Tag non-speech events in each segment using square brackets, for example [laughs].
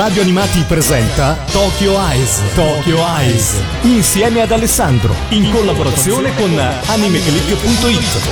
Radio Animati presenta Tokyo Eyes. Tokyo Eyes. Insieme ad Alessandro. In collaborazione con animeclick.it.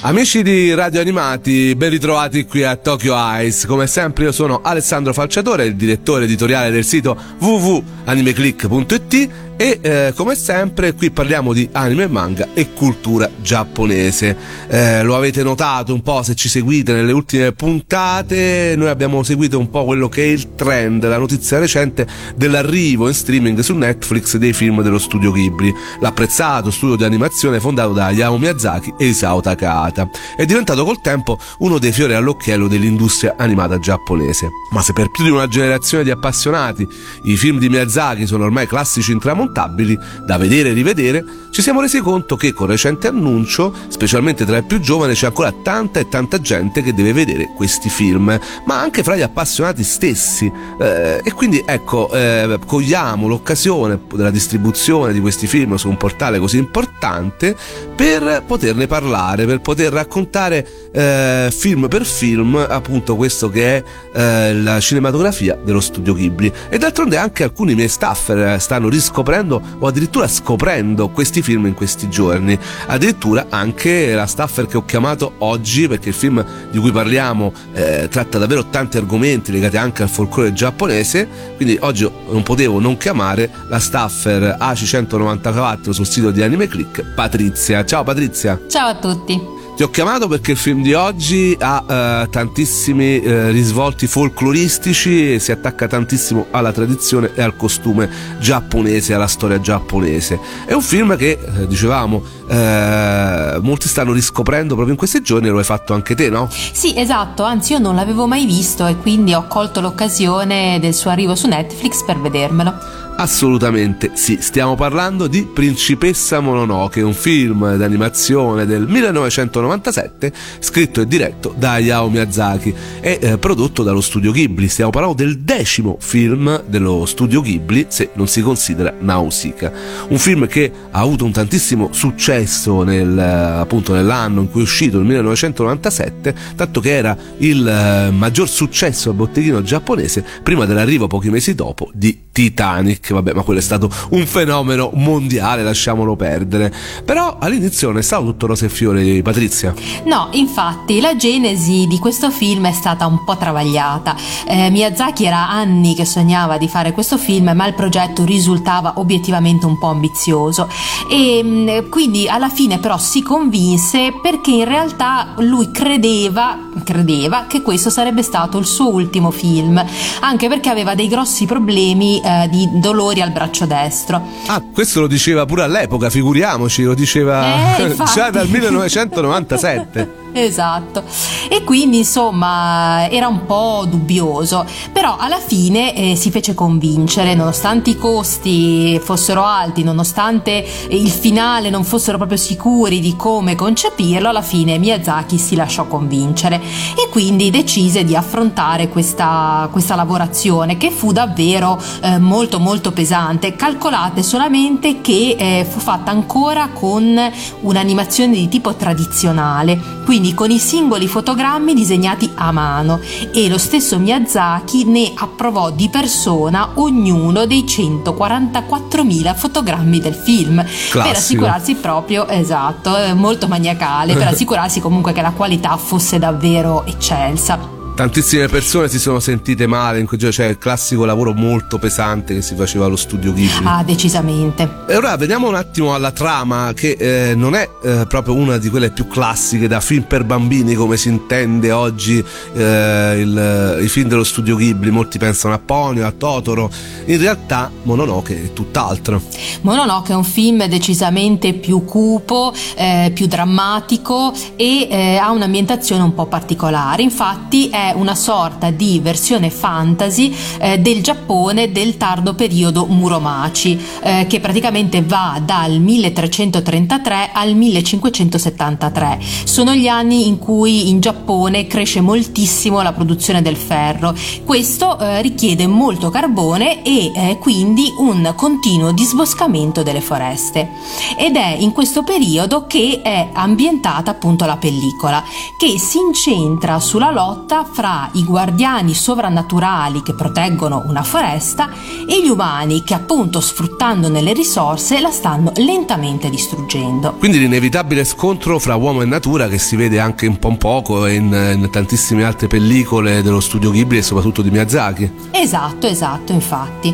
Amici di Radio Animati, ben ritrovati qui a Tokyo Eyes. Come sempre io sono Alessandro Falciatore, il direttore editoriale del sito www.animeclick.it e eh, come sempre qui parliamo di anime, manga e cultura giapponese. Eh, lo avete notato un po' se ci seguite nelle ultime puntate, noi abbiamo seguito un po' quello che è il trend, la notizia recente dell'arrivo in streaming su Netflix dei film dello studio Ghibli, l'apprezzato studio di animazione fondato da Hayao Miyazaki e Isao Takahata. È diventato col tempo uno dei fiori all'occhiello dell'industria animata giapponese. Ma se per più di una generazione di appassionati i film di Miyazaki sono ormai classici intramontabili, incontabili da vedere e rivedere, ci siamo resi conto che con recente annuncio, specialmente tra i più giovani, c'è ancora tanta e tanta gente che deve vedere questi film, ma anche fra gli appassionati stessi. Eh, e quindi ecco, eh, cogliamo l'occasione della distribuzione di questi film su un portale così importante per poterne parlare, per poter raccontare eh, film per film appunto questo che è eh, la cinematografia dello studio Ghibli. E d'altronde anche alcuni miei staffer stanno riscoprendo scoprendo o addirittura scoprendo questi film in questi giorni. Addirittura anche la staffer che ho chiamato oggi, perché il film di cui parliamo eh, tratta davvero tanti argomenti legati anche al folklore giapponese, quindi oggi non potevo non chiamare la staffer AC194 sul sito di Anime Click, Patrizia. Ciao Patrizia. Ciao a tutti. Ti ho chiamato perché il film di oggi ha eh, tantissimi eh, risvolti folcloristici e si attacca tantissimo alla tradizione e al costume giapponese, alla storia giapponese. È un film che, eh, dicevamo, eh, molti stanno riscoprendo proprio in questi giorni, lo hai fatto anche te, no? Sì, esatto, anzi io non l'avevo mai visto e quindi ho colto l'occasione del suo arrivo su Netflix per vedermelo. Assolutamente sì, stiamo parlando di Principessa Mononoke, un film d'animazione del 1997 scritto e diretto da Hayao Miyazaki e eh, prodotto dallo studio Ghibli. Stiamo parlando del decimo film dello studio Ghibli, se non si considera Nausicaa. Un film che ha avuto un tantissimo successo nel, appunto nell'anno in cui è uscito, il 1997, tanto che era il eh, maggior successo al botteghino giapponese prima dell'arrivo pochi mesi dopo di Titanic vabbè, ma quello è stato un fenomeno mondiale, lasciamolo perdere. Però all'inizio non è stato tutto rose e fiori, Patrizia. No, infatti, la genesi di questo film è stata un po' travagliata. Eh, Miyazaki era anni che sognava di fare questo film, ma il progetto risultava obiettivamente un po' ambizioso. E mm, quindi alla fine però si convinse perché in realtà lui credeva, credeva che questo sarebbe stato il suo ultimo film, anche perché aveva dei grossi problemi eh, di dolori al braccio destro. Ah, questo lo diceva pure all'epoca, figuriamoci, lo diceva eh, [laughs] già dal 1997. Esatto. E quindi insomma era un po' dubbioso, però alla fine eh, si fece convincere, nonostante i costi fossero alti, nonostante il finale non fossero proprio sicuri di come concepirlo, alla fine Miyazaki si lasciò convincere e quindi decise di affrontare questa, questa lavorazione che fu davvero eh, molto molto pesante. Calcolate solamente che eh, fu fatta ancora con un'animazione di tipo tradizionale, quindi quindi con i singoli fotogrammi disegnati a mano e lo stesso Miyazaki ne approvò di persona ognuno dei 144.000 fotogrammi del film Classico. per assicurarsi proprio, esatto, molto maniacale, per [laughs] assicurarsi comunque che la qualità fosse davvero eccelsa tantissime persone si sono sentite male in quel giorno, cioè il classico lavoro molto pesante che si faceva allo studio Ghibli. Ah, decisamente. E ora veniamo un attimo alla trama, che eh, non è eh, proprio una di quelle più classiche da film per bambini come si intende oggi eh, il, i film dello studio Ghibli. Molti pensano a Ponyo, a Totoro. In realtà Mononoke è tutt'altro. Mononoke è un film decisamente più cupo, eh, più drammatico e eh, ha un'ambientazione un po' particolare. Infatti è una sorta di versione fantasy eh, del Giappone del tardo periodo Muromachi, eh, che praticamente va dal 1333 al 1573. Sono gli anni in cui in Giappone cresce moltissimo la produzione del ferro. Questo eh, richiede molto carbone e eh, quindi un continuo disboscamento delle foreste. Ed è in questo periodo che è ambientata appunto la pellicola, che si incentra sulla lotta fra i guardiani sovrannaturali che proteggono una foresta e gli umani che appunto sfruttandone le risorse la stanno lentamente distruggendo. Quindi l'inevitabile scontro fra uomo e natura che si vede anche un po' poco in, in tantissime altre pellicole dello studio Ghibli e soprattutto di Miyazaki. Esatto, esatto, infatti.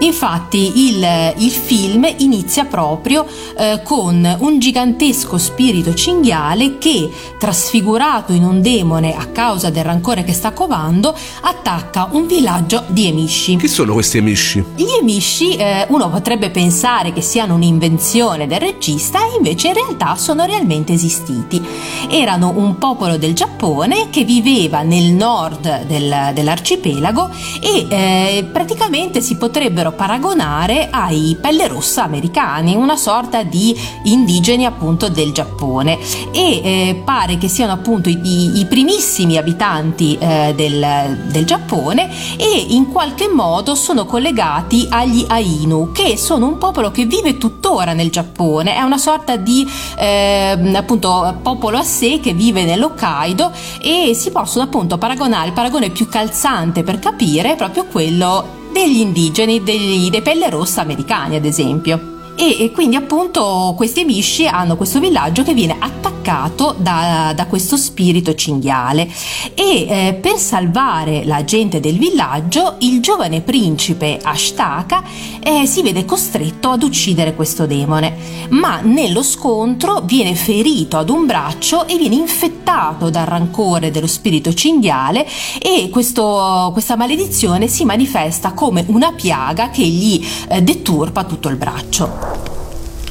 Infatti il, il film inizia proprio eh, con un gigantesco spirito cinghiale che, trasfigurato in un demone a causa del rancore che sta covando, attacca un villaggio di emisci. Chi sono questi emisci? Gli emisci eh, uno potrebbe pensare che siano un'invenzione del regista invece in realtà sono realmente esistiti. Erano un popolo del Giappone che viveva nel nord del, dell'arcipelago e eh, praticamente si potrebbero potrebbero paragonare ai pelle rossa americani, una sorta di indigeni appunto del Giappone e eh, pare che siano appunto i, i primissimi abitanti eh, del, del, Giappone e in qualche modo sono collegati agli Ainu che sono un popolo che vive tuttora nel Giappone, è una sorta di eh, appunto popolo a sé che vive nell'Hokkaido e si possono appunto paragonare, il paragone più calzante per capire è proprio quello degli indigeni, degli, dei pelle rossa americani ad esempio. E, e, quindi appunto questi amici hanno questo villaggio che viene attaccato da, da questo spirito cinghiale e eh, per salvare la gente del villaggio il giovane principe Ashtaka eh, si vede costretto ad uccidere questo demone ma nello scontro viene ferito ad un braccio e viene infettato dal rancore dello spirito cinghiale e questo, questa maledizione si manifesta come una piaga che gli eh, deturpa tutto il braccio.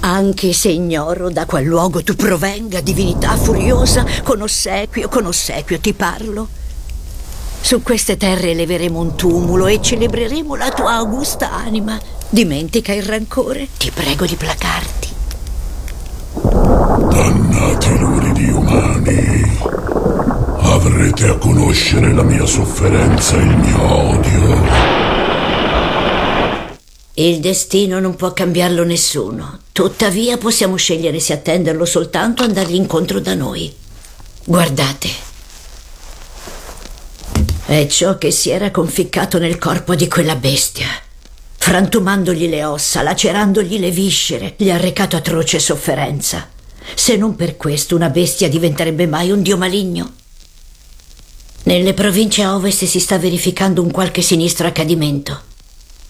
Anche se ignoro da qual luogo tu provenga, divinità furiosa, con ossequio, con ossequio ti parlo. Su queste terre eleveremo un tumulo e celebreremo la tua augusta anima. Dimentica il rancore, ti prego di placarti. Dannati luridi umani, avrete a conoscere la mia sofferenza e il mio odio. Il destino non può cambiarlo nessuno. Tuttavia possiamo scegliere se attenderlo soltanto o andargli incontro da noi. Guardate. È ciò che si era conficcato nel corpo di quella bestia. Frantumandogli le ossa, lacerandogli le viscere, gli ha recato atroce sofferenza. Se non per questo una bestia diventerebbe mai un dio maligno. Nelle province a ovest si sta verificando un qualche sinistro accadimento.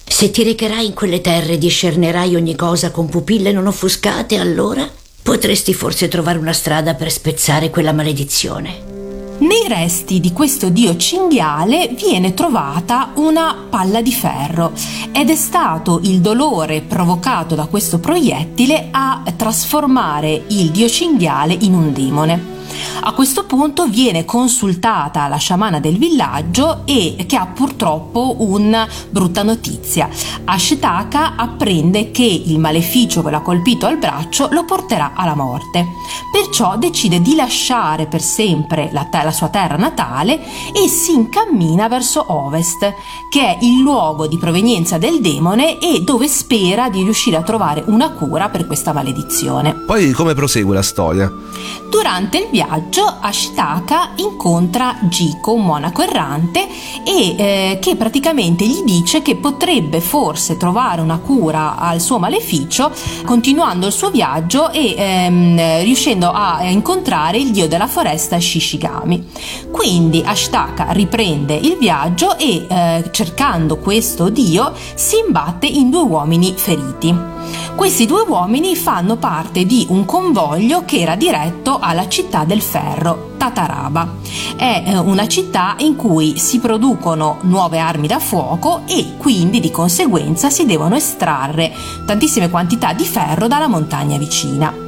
Se ti recherai in quelle terre e discernerai ogni cosa con pupille non offuscate, allora potresti forse trovare una strada per spezzare quella maledizione. Nei resti di questo dio cinghiale viene trovata una palla di ferro ed è stato il dolore provocato da questo proiettile a trasformare il dio cinghiale in un demone. A questo punto viene consultata la sciamana del villaggio e che ha purtroppo una brutta notizia. Ashitaka apprende che il maleficio che l'ha colpito al braccio lo porterà alla morte. Perciò decide di lasciare per sempre la, la sua terra natale e si incammina verso ovest, che è il luogo di provenienza del demone e dove spera di riuscire a trovare una cura per questa maledizione. Poi come prosegue la storia? Durante il viaggio Ashitaka incontra Jiko, un monaco errante, e eh, che praticamente gli dice che potrebbe forse trovare una cura al suo maleficio continuando il suo viaggio e ehm, riuscendo a incontrare il dio della foresta Shishigami. Quindi Ashtaka riprende il viaggio e eh, cercando questo dio si imbatte in due uomini feriti. Questi due uomini fanno parte di un convoglio che era diretto alla città del ferro, Tataraba. È eh, una città in cui si producono nuove armi da fuoco e quindi di conseguenza si devono estrarre tantissime quantità di ferro dalla montagna vicina.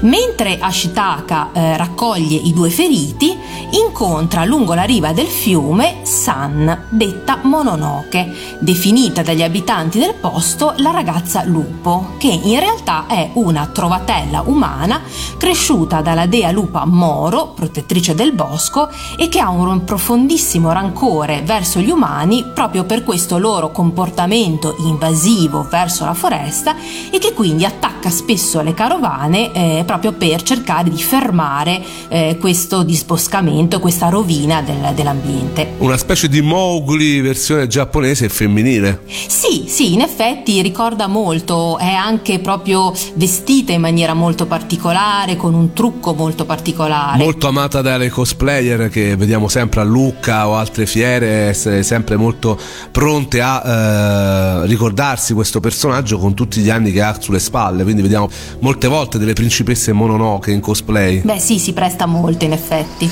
Mentre Ashitaka eh, raccoglie i due feriti, incontra lungo la riva del fiume San, detta Mononoke, definita dagli abitanti del posto la ragazza lupo, che in realtà è una trovatella umana cresciuta dalla dea lupa Moro, protettrice del bosco, e che ha un profondissimo rancore verso gli umani proprio per questo loro comportamento invasivo verso la foresta e che quindi attacca spesso le carovane eh, eh, proprio per cercare di fermare eh, questo disboscamento, questa rovina del, dell'ambiente. Una specie di Mowgli versione giapponese e femminile. Sì, sì, in effetti ricorda molto, è anche proprio vestita in maniera molto particolare, con un trucco molto particolare. Molto amata dalle cosplayer che vediamo sempre a Lucca o altre fiere, essere sempre molto pronte a eh, ricordarsi questo personaggio con tutti gli anni che ha sulle spalle. Quindi vediamo molte volte delle principesse Mononoke in cosplay. Beh, sì, si presta molto in effetti.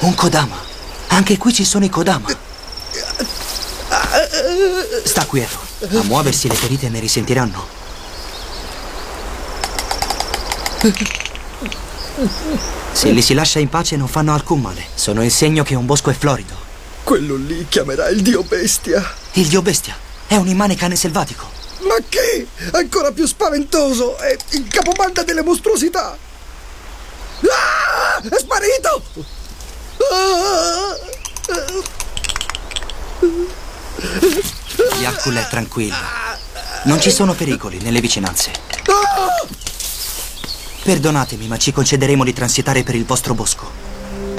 Un Kodama. Anche qui ci sono i Kodama. Sta quieto. A muoversi le ferite ne risentiranno. Se li si lascia in pace non fanno alcun male. Sono il segno che un bosco è florido. Quello lì chiamerà il dio bestia. Il dio bestia è un immane cane selvatico. Ma che? Ancora più spaventoso! È il capobanda delle mostruosità! Ah! È sparito! Ah! Yakul è tranquillo. Non ci sono pericoli nelle vicinanze. Ah! Perdonatemi, ma ci concederemo di transitare per il vostro bosco.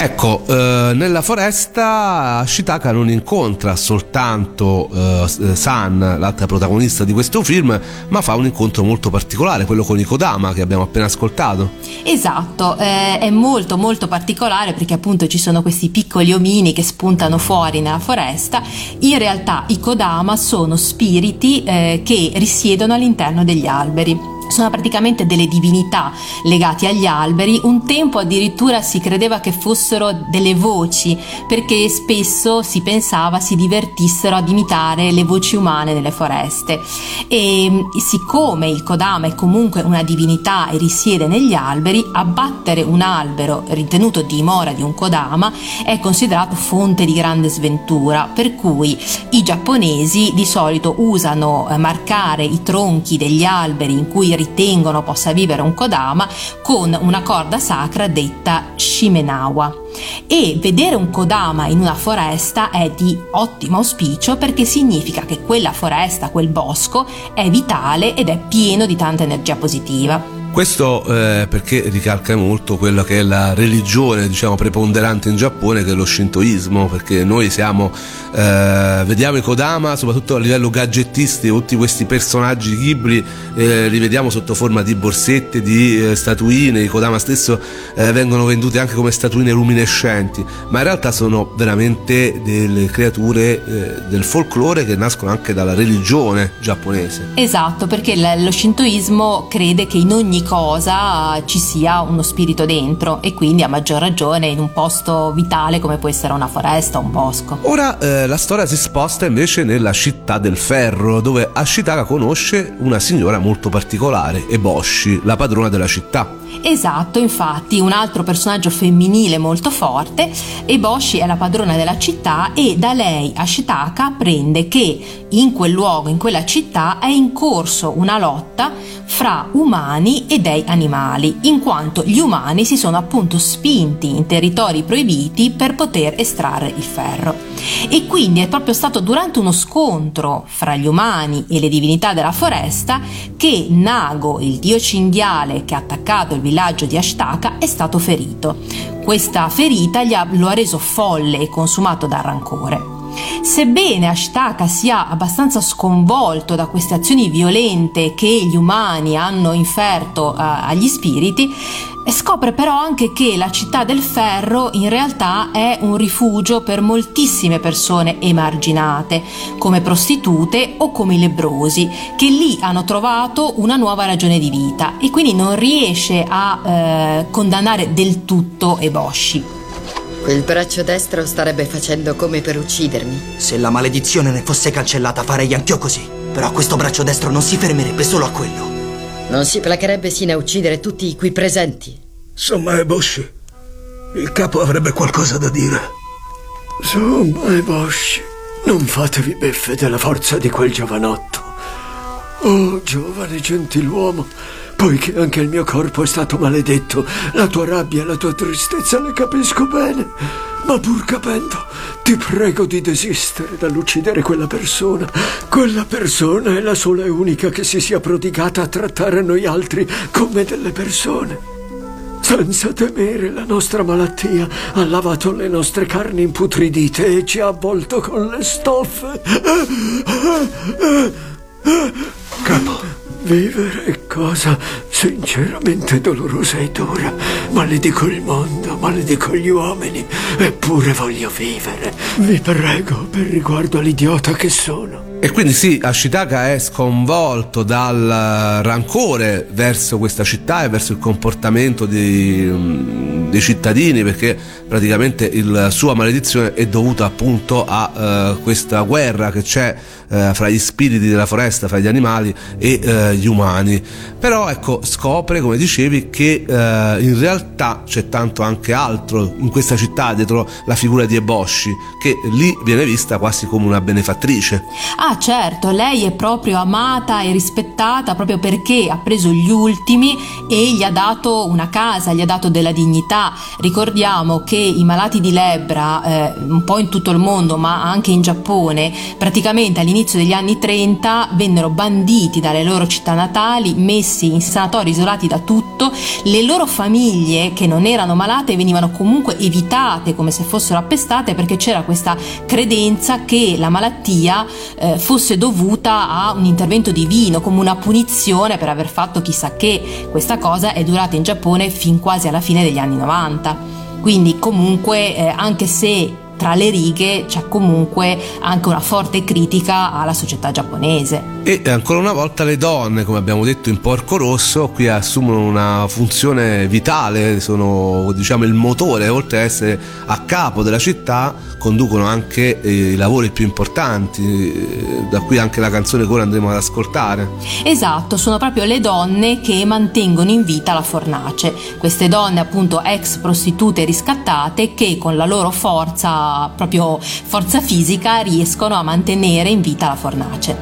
Ecco, eh, nella foresta Ashitaka non incontra soltanto eh, San, l'altra protagonista di questo film, ma fa un incontro molto particolare, quello con i Kodama che abbiamo appena ascoltato. Esatto, eh, è molto molto particolare perché appunto ci sono questi piccoli omini che spuntano fuori nella foresta. In realtà i Kodama sono spiriti eh, che risiedono all'interno degli alberi sono praticamente delle divinità legate agli alberi. Un tempo addirittura si credeva che fossero delle voci, perché spesso si pensava si divertissero ad imitare le voci umane nelle foreste. E siccome il Kodama è comunque una divinità e risiede negli alberi, abbattere un albero ritenuto dimora di un Kodama è considerato fonte di grande sventura, per cui i giapponesi di solito usano eh, marcare i tronchi degli alberi in cui ritengono possa vivere un Kodama con una corda sacra detta Shimenawa. E vedere un Kodama in una foresta è di ottimo auspicio perché significa che quella foresta, quel bosco è vitale ed è pieno di tanta energia positiva. Questo eh, perché ricalca molto quella che è la religione, diciamo, preponderante in Giappone, che è lo shintoismo, perché noi siamo, eh, vediamo i Kodama, soprattutto a livello gadgettistico, tutti questi personaggi libri eh, li vediamo sotto forma di borsette, di eh, statuine, i Kodama stesso eh, vengono venduti anche come statuine luminescenti, ma in realtà sono veramente delle creature eh, del folklore che nascono anche dalla religione giapponese. Esatto, perché lo shintoismo crede che in ogni cosa ci sia uno spirito dentro e quindi a maggior ragione in un posto vitale come può essere una foresta o un bosco. Ora eh, la storia si sposta invece nella città del ferro dove Ashitaka conosce una signora molto particolare, Eboshi, la padrona della città. Esatto, infatti, un altro personaggio femminile molto forte, Eboshi è la padrona della città e da lei Ashitaka apprende che in quel luogo, in quella città, è in corso una lotta fra umani e dei animali, in quanto gli umani si sono appunto spinti in territori proibiti per poter estrarre il ferro. E quindi è proprio stato durante uno scontro fra gli umani e le divinità della foresta che Nago, il dio cinghiale che ha attaccato il villaggio di Ashtaka, è stato ferito. Questa ferita ha, lo ha reso folle e consumato dal rancore. Sebbene Ashtaka sia abbastanza sconvolto da queste azioni violente che gli umani hanno inferto uh, agli spiriti, scopre però anche che la città del ferro in realtà è un rifugio per moltissime persone emarginate, come prostitute o come i lebrosi, che lì hanno trovato una nuova ragione di vita e quindi non riesce a eh, condannare del tutto Eboshi. Quel braccio destro starebbe facendo come per uccidermi. Se la maledizione ne fosse cancellata farei anch'io così. Però questo braccio destro non si fermerebbe solo a quello. Non si placherebbe sino a uccidere tutti i qui presenti. Insomma, Eboshi, il capo avrebbe qualcosa da dire. Insomma, Eboshi, non fatevi beffe della forza di quel giovanotto. Oh, giovane gentiluomo, Poiché anche il mio corpo è stato maledetto, la tua rabbia e la tua tristezza le capisco bene. Ma pur capendo, ti prego di desistere dall'uccidere quella persona. Quella persona è la sola e unica che si sia prodigata a trattare noi altri come delle persone. Senza temere la nostra malattia ha lavato le nostre carni imputridite e ci ha avvolto con le stoffe. Capo. Vivere è cosa sinceramente dolorosa e dura. Maledico il mondo, maledico gli uomini, eppure voglio vivere. Vi prego, per riguardo all'idiota che sono. E quindi sì, Ashitaka è sconvolto dal rancore verso questa città e verso il comportamento di, mm, dei cittadini perché praticamente la sua maledizione è dovuta appunto a uh, questa guerra che c'è uh, fra gli spiriti della foresta, fra gli animali e uh, gli umani. Però ecco, scopre, come dicevi, che in realtà c'è tanto anche altro in questa città dietro la figura di Eboshi, che lì viene vista quasi come una benefattrice. Ah certo, lei è proprio amata e rispettata proprio perché ha preso gli ultimi e gli ha dato una casa, gli ha dato della dignità. Ricordiamo che i malati di lebbra, eh, un po' in tutto il mondo, ma anche in Giappone, praticamente all'inizio degli anni 30 vennero banditi dalle loro città natali, messi in sanatori isolati da tutto, le loro famiglie che non erano malate venivano comunque evitate come se fossero appestate perché c'era questa credenza che la malattia eh, fosse dovuta a un intervento divino, come una punizione per aver fatto chissà che. Questa cosa è durata in Giappone fin quasi alla fine degli anni 90. Quindi comunque, eh, anche se tra le righe c'è comunque anche una forte critica alla società giapponese. E ancora una volta le donne, come abbiamo detto in Porco Rosso, qui assumono una funzione vitale, sono diciamo il motore, oltre ad essere a capo della città, conducono anche eh, i lavori più importanti, eh, da qui anche la canzone che ora andremo ad ascoltare. Esatto, sono proprio le donne che mantengono in vita la fornace, queste donne appunto ex prostitute riscattate che con la loro forza proprio forza fisica riescono a mantenere in vita la fornace.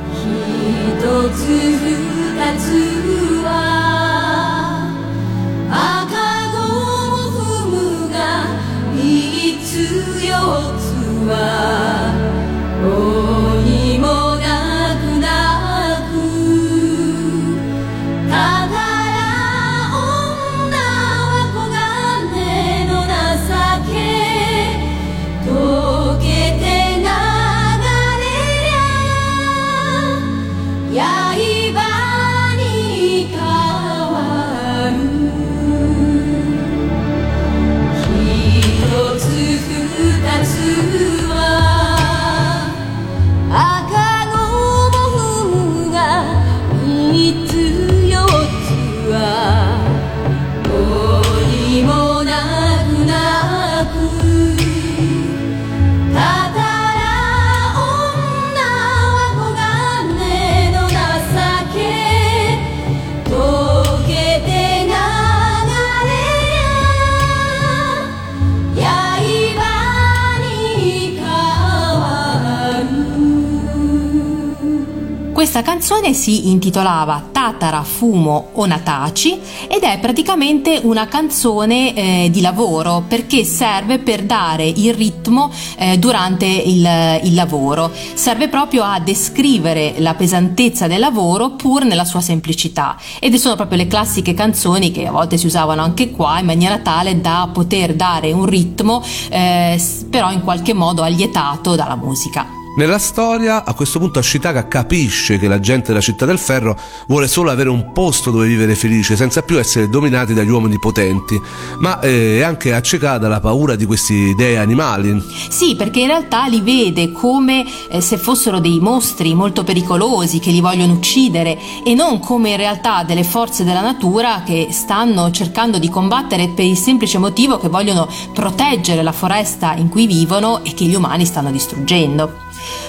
'Questa canzone si intitolava Tatara Fumo Onatachi ed è praticamente una canzone eh, di lavoro perché serve per dare il ritmo eh, durante il, il, lavoro, serve proprio a descrivere la pesantezza del lavoro pur nella sua semplicità ed sono proprio le classiche canzoni che a volte si usavano anche qua in maniera tale da poter dare un ritmo eh, però in qualche modo allietato dalla musica. Nella storia, a questo punto Ashitaka capisce che la gente della città del ferro vuole solo avere un posto dove vivere felice, senza più essere dominati dagli uomini potenti, ma eh, è anche accecata dalla paura di questi dei animali. Sì, perché in realtà li vede come eh, se fossero dei mostri molto pericolosi che li vogliono uccidere e non come in realtà delle forze della natura che stanno cercando di combattere per il semplice motivo che vogliono proteggere la foresta in cui vivono e che gli umani stanno distruggendo.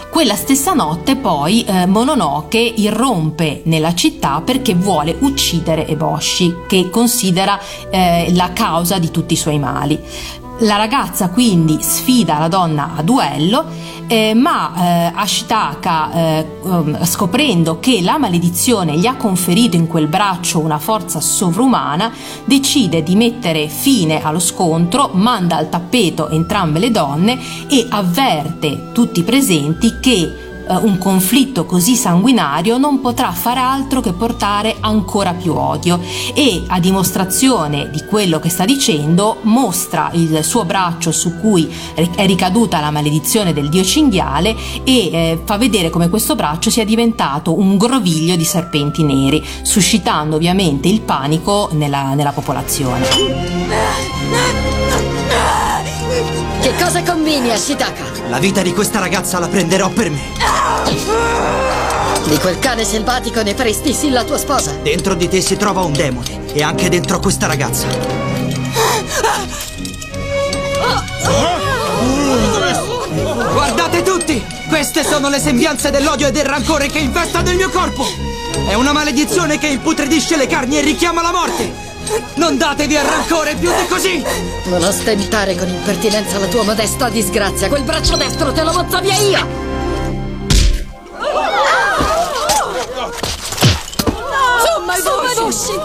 Quella stessa notte poi eh, Mononoke irrompe nella città perché vuole uccidere Eboshi, che considera eh, la causa di tutti i suoi mali. La ragazza quindi sfida la donna a duello eh, ma eh, Ashitaka eh, um, scoprendo che la maledizione gli ha conferito in quel braccio una forza sovrumana decide di mettere fine allo scontro, manda al tappeto entrambe le donne e avverte tutti i presenti che un conflitto così sanguinario non potrà far altro che portare ancora più odio e a dimostrazione di quello che sta dicendo mostra il suo braccio su cui è ricaduta la maledizione del dio cinghiale e eh, fa vedere come questo braccio sia diventato un groviglio di serpenti neri, suscitando ovviamente il panico nella, nella popolazione. Che cosa combini, Ashitaka? La vita di questa ragazza la prenderò per me. Di quel cane selvatico ne faresti sì la tua sposa. Dentro di te si trova un demone e anche dentro questa ragazza. Guardate tutti! Queste sono le sembianze dell'odio e del rancore che infestano il mio corpo! È una maledizione che imputredisce le carni e richiama la morte! Non datevi al rancore più di così! Non ostentare con impertinenza la tua modesta disgrazia. Quel braccio destro te lo mozzo via io! Insomma, i busci!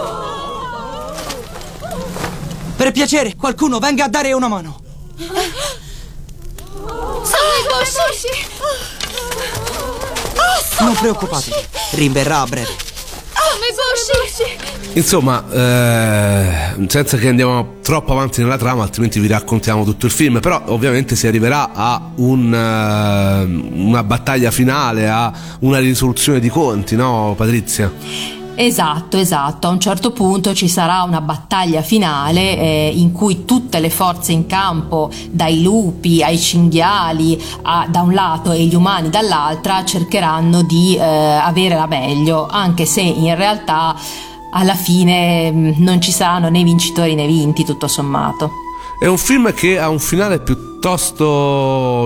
Per piacere, qualcuno venga a dare una mano. Sono i busci! Non preoccupatevi, rinverrà a breve. Sono i busci! Insomma, eh, senza che andiamo troppo avanti nella trama, altrimenti vi raccontiamo tutto il film, però ovviamente si arriverà a un, uh, una battaglia finale, a una risoluzione di conti, no Patrizia? Esatto, esatto. A un certo punto ci sarà una battaglia finale eh, in cui tutte le forze in campo, dai lupi ai cinghiali a, da un lato e gli umani dall'altra, cercheranno di eh, avere la meglio, anche se in realtà alla fine mm, non ci saranno né vincitori né vinti, tutto sommato. È un film che ha un finale piuttosto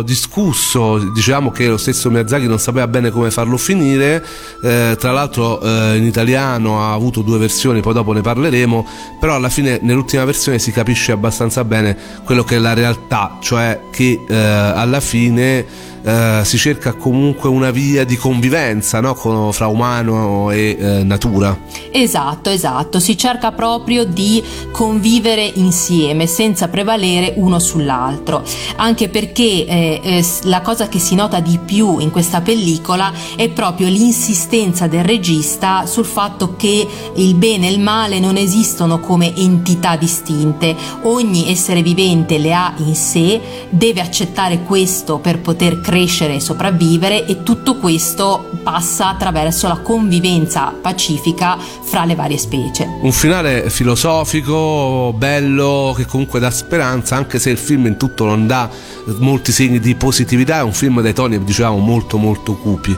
discusso, diciamo che lo stesso Miyazaki non sapeva bene come farlo finire, eh, tra l'altro eh, in italiano ha avuto due versioni, poi dopo ne parleremo, però alla fine nell'ultima versione si capisce abbastanza bene quello che è la realtà, cioè che eh, alla fine eh, si cerca comunque una via di convivenza no? Con, fra umano e eh, natura. Esatto, esatto, si cerca proprio di convivere insieme senza prevalere uno sull'altro, anche perché eh, eh, la cosa che si nota di più in questa pellicola è proprio l'insistenza del regista sul fatto che il bene e il male non esistono come entità distinte, ogni essere vivente le ha in sé, deve accettare questo per poter crescere e sopravvivere e tutto questo passa attraverso la convivenza pacifica fra le varie specie. Un finale filosofico, bello, che comunque dà speranza, anche se il film in tutto non dà molti segni di positività, è un film dai toni, dicevamo, molto molto cupi.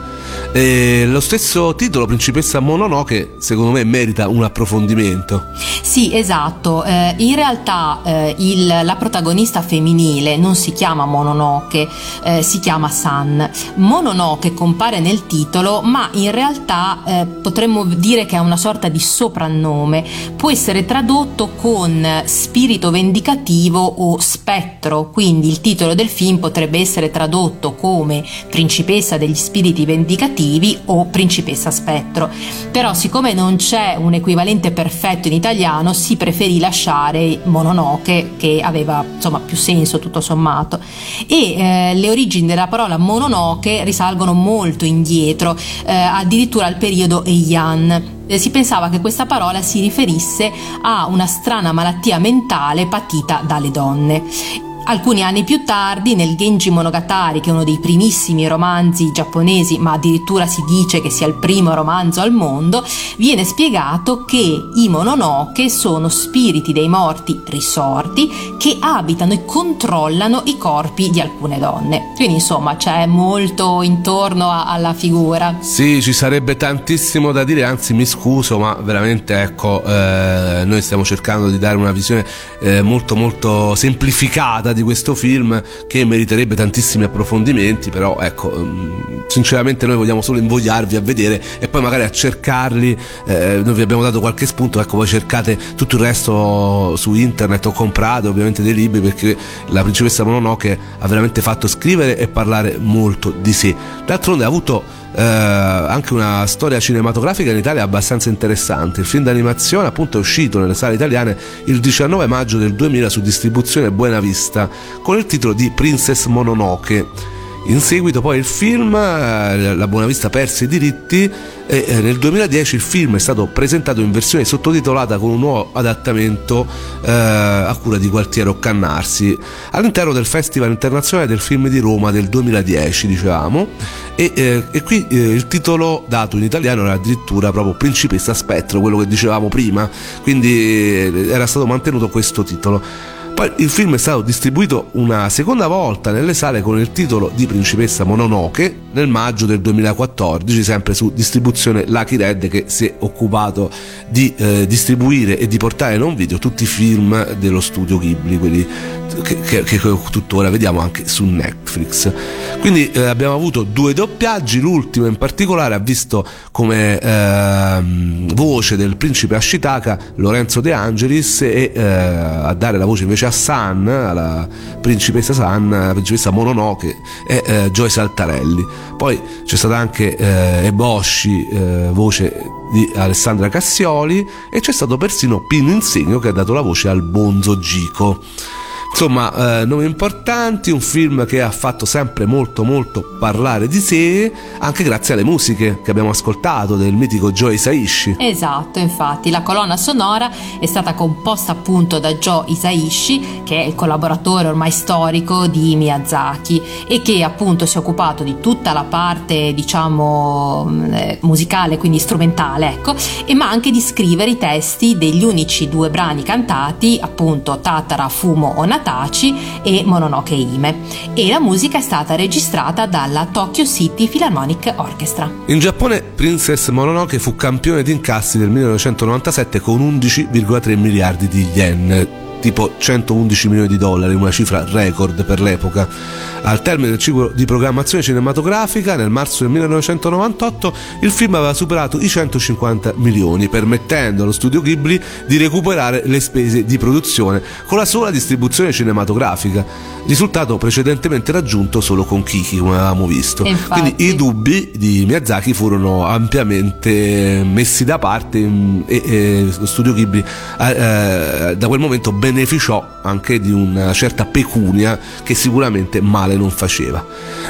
E lo stesso titolo, Principessa Mononoke, secondo me merita un approfondimento. Sì, esatto. Eh, in realtà eh, il, la protagonista femminile non si chiama Mononoke, eh, si chiama San. Mononoke compare nel titolo, ma in realtà eh, potremmo dire che è una sorta di soprannome. Può essere tradotto con spirito vendicativo o spettro, quindi il titolo del film potrebbe essere tradotto come Principessa degli spiriti vendicativi o Principessa spettro. Però siccome non c'è un equivalente perfetto in italiano, si preferì lasciare Mononoke che aveva insomma più senso tutto sommato. E eh, le origini della parola mononoke risalgono molto indietro, eh, addirittura al periodo Heian. Eh, si pensava che questa parola si riferisse a una strana malattia mentale patita dalle donne. Alcuni anni più tardi, nel Genji Monogatari, che è uno dei primissimi romanzi giapponesi, ma addirittura si dice che sia il primo romanzo al mondo, viene spiegato che i Mononoke sono spiriti dei morti risorti che abitano e controllano i corpi di alcune donne. Quindi insomma c'è molto intorno a, alla figura. Sì, ci sarebbe tantissimo da dire, anzi mi scuso, ma veramente ecco, eh, noi stiamo cercando di dare una visione eh, molto molto semplificata strada di questo film che meriterebbe tantissimi approfondimenti, però ecco, mm, sinceramente noi vogliamo solo invogliarvi a vedere e poi magari a cercarli, eh, noi vi abbiamo dato qualche spunto, ecco voi cercate tutto il resto su internet o comprate ovviamente dei libri perché la principessa Mononoke ha veramente fatto scrivere e parlare molto di sé. D'altronde ha avuto eh, anche una storia cinematografica in Italia abbastanza interessante. Il film d'animazione appunto è uscito nelle sale italiane il 19 maggio del 2000 su distribuzione Buena Vista con il titolo di Princess Mononoke. In seguito poi il film, eh, la Buona Vista perse i diritti e eh, nel 2010 il film è stato presentato in versione sottotitolata con un nuovo adattamento eh, a cura di Gualtiero Cannarsi all'interno del Festival Internazionale del Film di Roma del 2010 diciamo. E, eh, e qui eh, il titolo dato in italiano era addirittura proprio Principessa Spettro quello che dicevamo prima. Quindi eh, era stato mantenuto questo titolo poi il film è stato distribuito una seconda volta nelle sale con il titolo di Principessa Mononoke nel maggio del 2014, sempre su distribuzione Lucky Red che si è occupato di eh, distribuire e di portare in un video tutti i film dello studio Ghibli, quelli che, che, che tuttora vediamo anche su Netflix. Quindi eh, abbiamo avuto due doppiaggi, l'ultimo in particolare ha visto come eh, voce del principe Ashitaka Lorenzo De Angelis e eh, a dare la voce invece a San, alla principessa San, la principessa Mononoke e eh, Joy Saltarelli. Poi c'è stata anche eh, Eboshi, eh, voce di Alessandra Cassioli e c'è stato persino Pino Insegno che ha dato la voce al Bonzo Gico. Insomma, eh, nomi importanti, un film che ha fatto sempre molto molto parlare di sé, anche grazie alle musiche che abbiamo ascoltato del mitico Joe Isaishi. Esatto, infatti, la colonna sonora è stata composta appunto da Joe Isaishi, che è il collaboratore ormai storico di Miyazaki e che appunto si è occupato di tutta la parte, diciamo, eh, musicale, quindi strumentale, ecco, e ma anche di scrivere i testi degli unici due brani cantati, appunto Tatara Fumo Onatari Taci e Mononoke Hime e la musica è stata registrata dalla Tokyo City Philharmonic Orchestra. In Giappone Princess Mononoke fu campione di incassi del 1997 con 11,3 miliardi di yen tipo 111 milioni di dollari, una cifra record per l'epoca. Al termine del ciclo di programmazione cinematografica, nel marzo del 1998, il film aveva superato i 150 milioni, permettendo allo studio Ghibli di recuperare le spese di produzione con la sola distribuzione cinematografica, risultato precedentemente raggiunto solo con Kiki, come avevamo visto. Infatti. Quindi i dubbi di Miyazaki furono ampiamente messi da parte e, e lo studio Ghibli eh, da quel momento beneficiò anche di una certa pecunia che sicuramente male non faceva.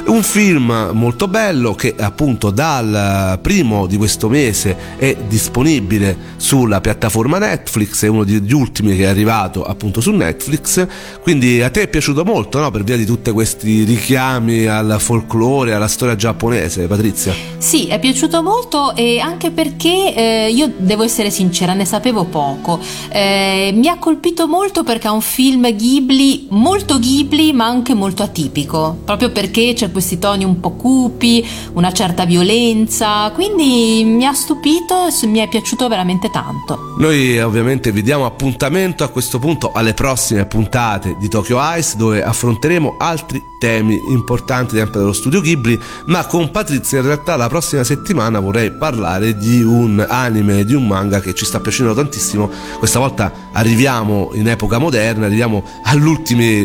Un film molto bello che appunto dal primo di questo mese è disponibile sulla piattaforma Netflix, è uno degli ultimi che è arrivato appunto su Netflix, quindi a te è piaciuto molto no? per via di tutti questi richiami al folklore, alla storia giapponese, Patrizia? Sì, è piaciuto molto e anche perché eh, io devo essere sincera, ne sapevo poco. Eh, mi ha colpito molto perché è un film Ghibli, molto Ghibli ma anche molto atipico, proprio perché c'è questi toni un po' cupi, una certa violenza, quindi mi ha stupito e mi è piaciuto veramente tanto. Noi ovviamente vi diamo appuntamento a questo punto alle prossime puntate di Tokyo Ice dove affronteremo altri temi importanti sempre dello studio Ghibli, ma con Patrizia in realtà la prossima settimana vorrei parlare di un anime, di un manga che ci sta piacendo tantissimo. Questa volta arriviamo in epoca moderna, arriviamo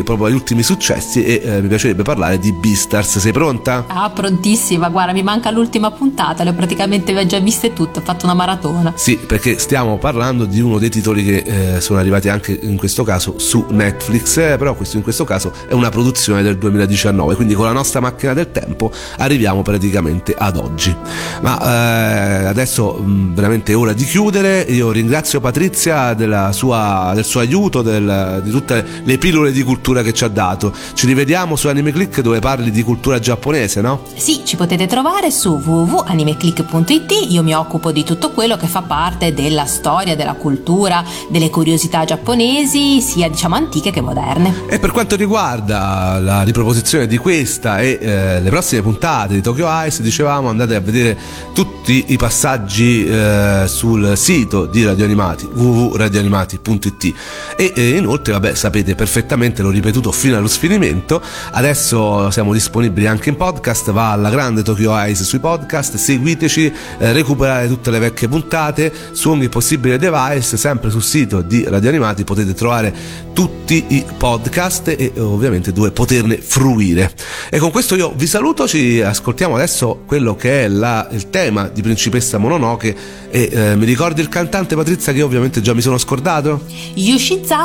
proprio agli ultimi successi e eh, mi piacerebbe parlare di Beastars. Sei pronta? Ah, prontissima, guarda, mi manca l'ultima puntata, le ho praticamente già viste tutte, ho fatto una maratona. Sì, perché stiamo parlando di uno dei titoli che eh, sono arrivati anche in questo caso su Netflix, eh, però questo in questo caso è una produzione del 2019, quindi con la nostra macchina del tempo arriviamo praticamente ad oggi. Ma eh, adesso mh, veramente è ora di chiudere, io ringrazio Patrizia sua, del suo aiuto, del, di tutte le pillole di cultura che ci ha dato. Ci rivediamo su Anime Click dove parli di cultura giapponese, no? Sì, ci potete trovare su www.animeclick.it, io mi occupo di tutto quello che fa parte della storia, della cultura, delle curiosità giapponesi, sia diciamo antiche che moderne. E per quanto riguarda la riproposizione di questa e eh, le prossime puntate di Tokyo Ice, dicevamo andate a vedere tutti i passaggi eh, sul sito di Radio Animati www.radioanimati.it e e inoltre vabbè sapete perfettamente l'ho ripetuto fino allo sfinimento adesso siamo disponibili anche in podcast va alla grande Tokyo Eyes sui podcast seguiteci eh, recuperare tutte le vecchie puntate su ogni possibile device sempre sul sito di Radio Animati potete trovare tutti i podcast e ovviamente dove poterne fruire e con questo io vi saluto ci ascoltiamo adesso quello che è la, il tema di Principessa Mononoke e eh, mi ricordi il cantante Patrizia che ovviamente già mi sono scordato?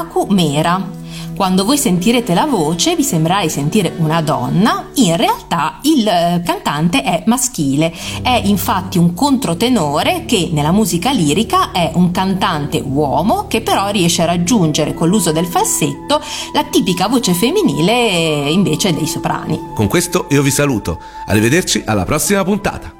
Yoshizaku Mera. Quando voi sentirete la voce vi sembrerà di sentire una donna, in realtà il eh, cantante è maschile, è infatti un controtenore che nella musica lirica è un cantante uomo che però riesce a raggiungere con l'uso del falsetto la tipica voce femminile invece dei soprani. Con questo io vi saluto, arrivederci alla prossima puntata.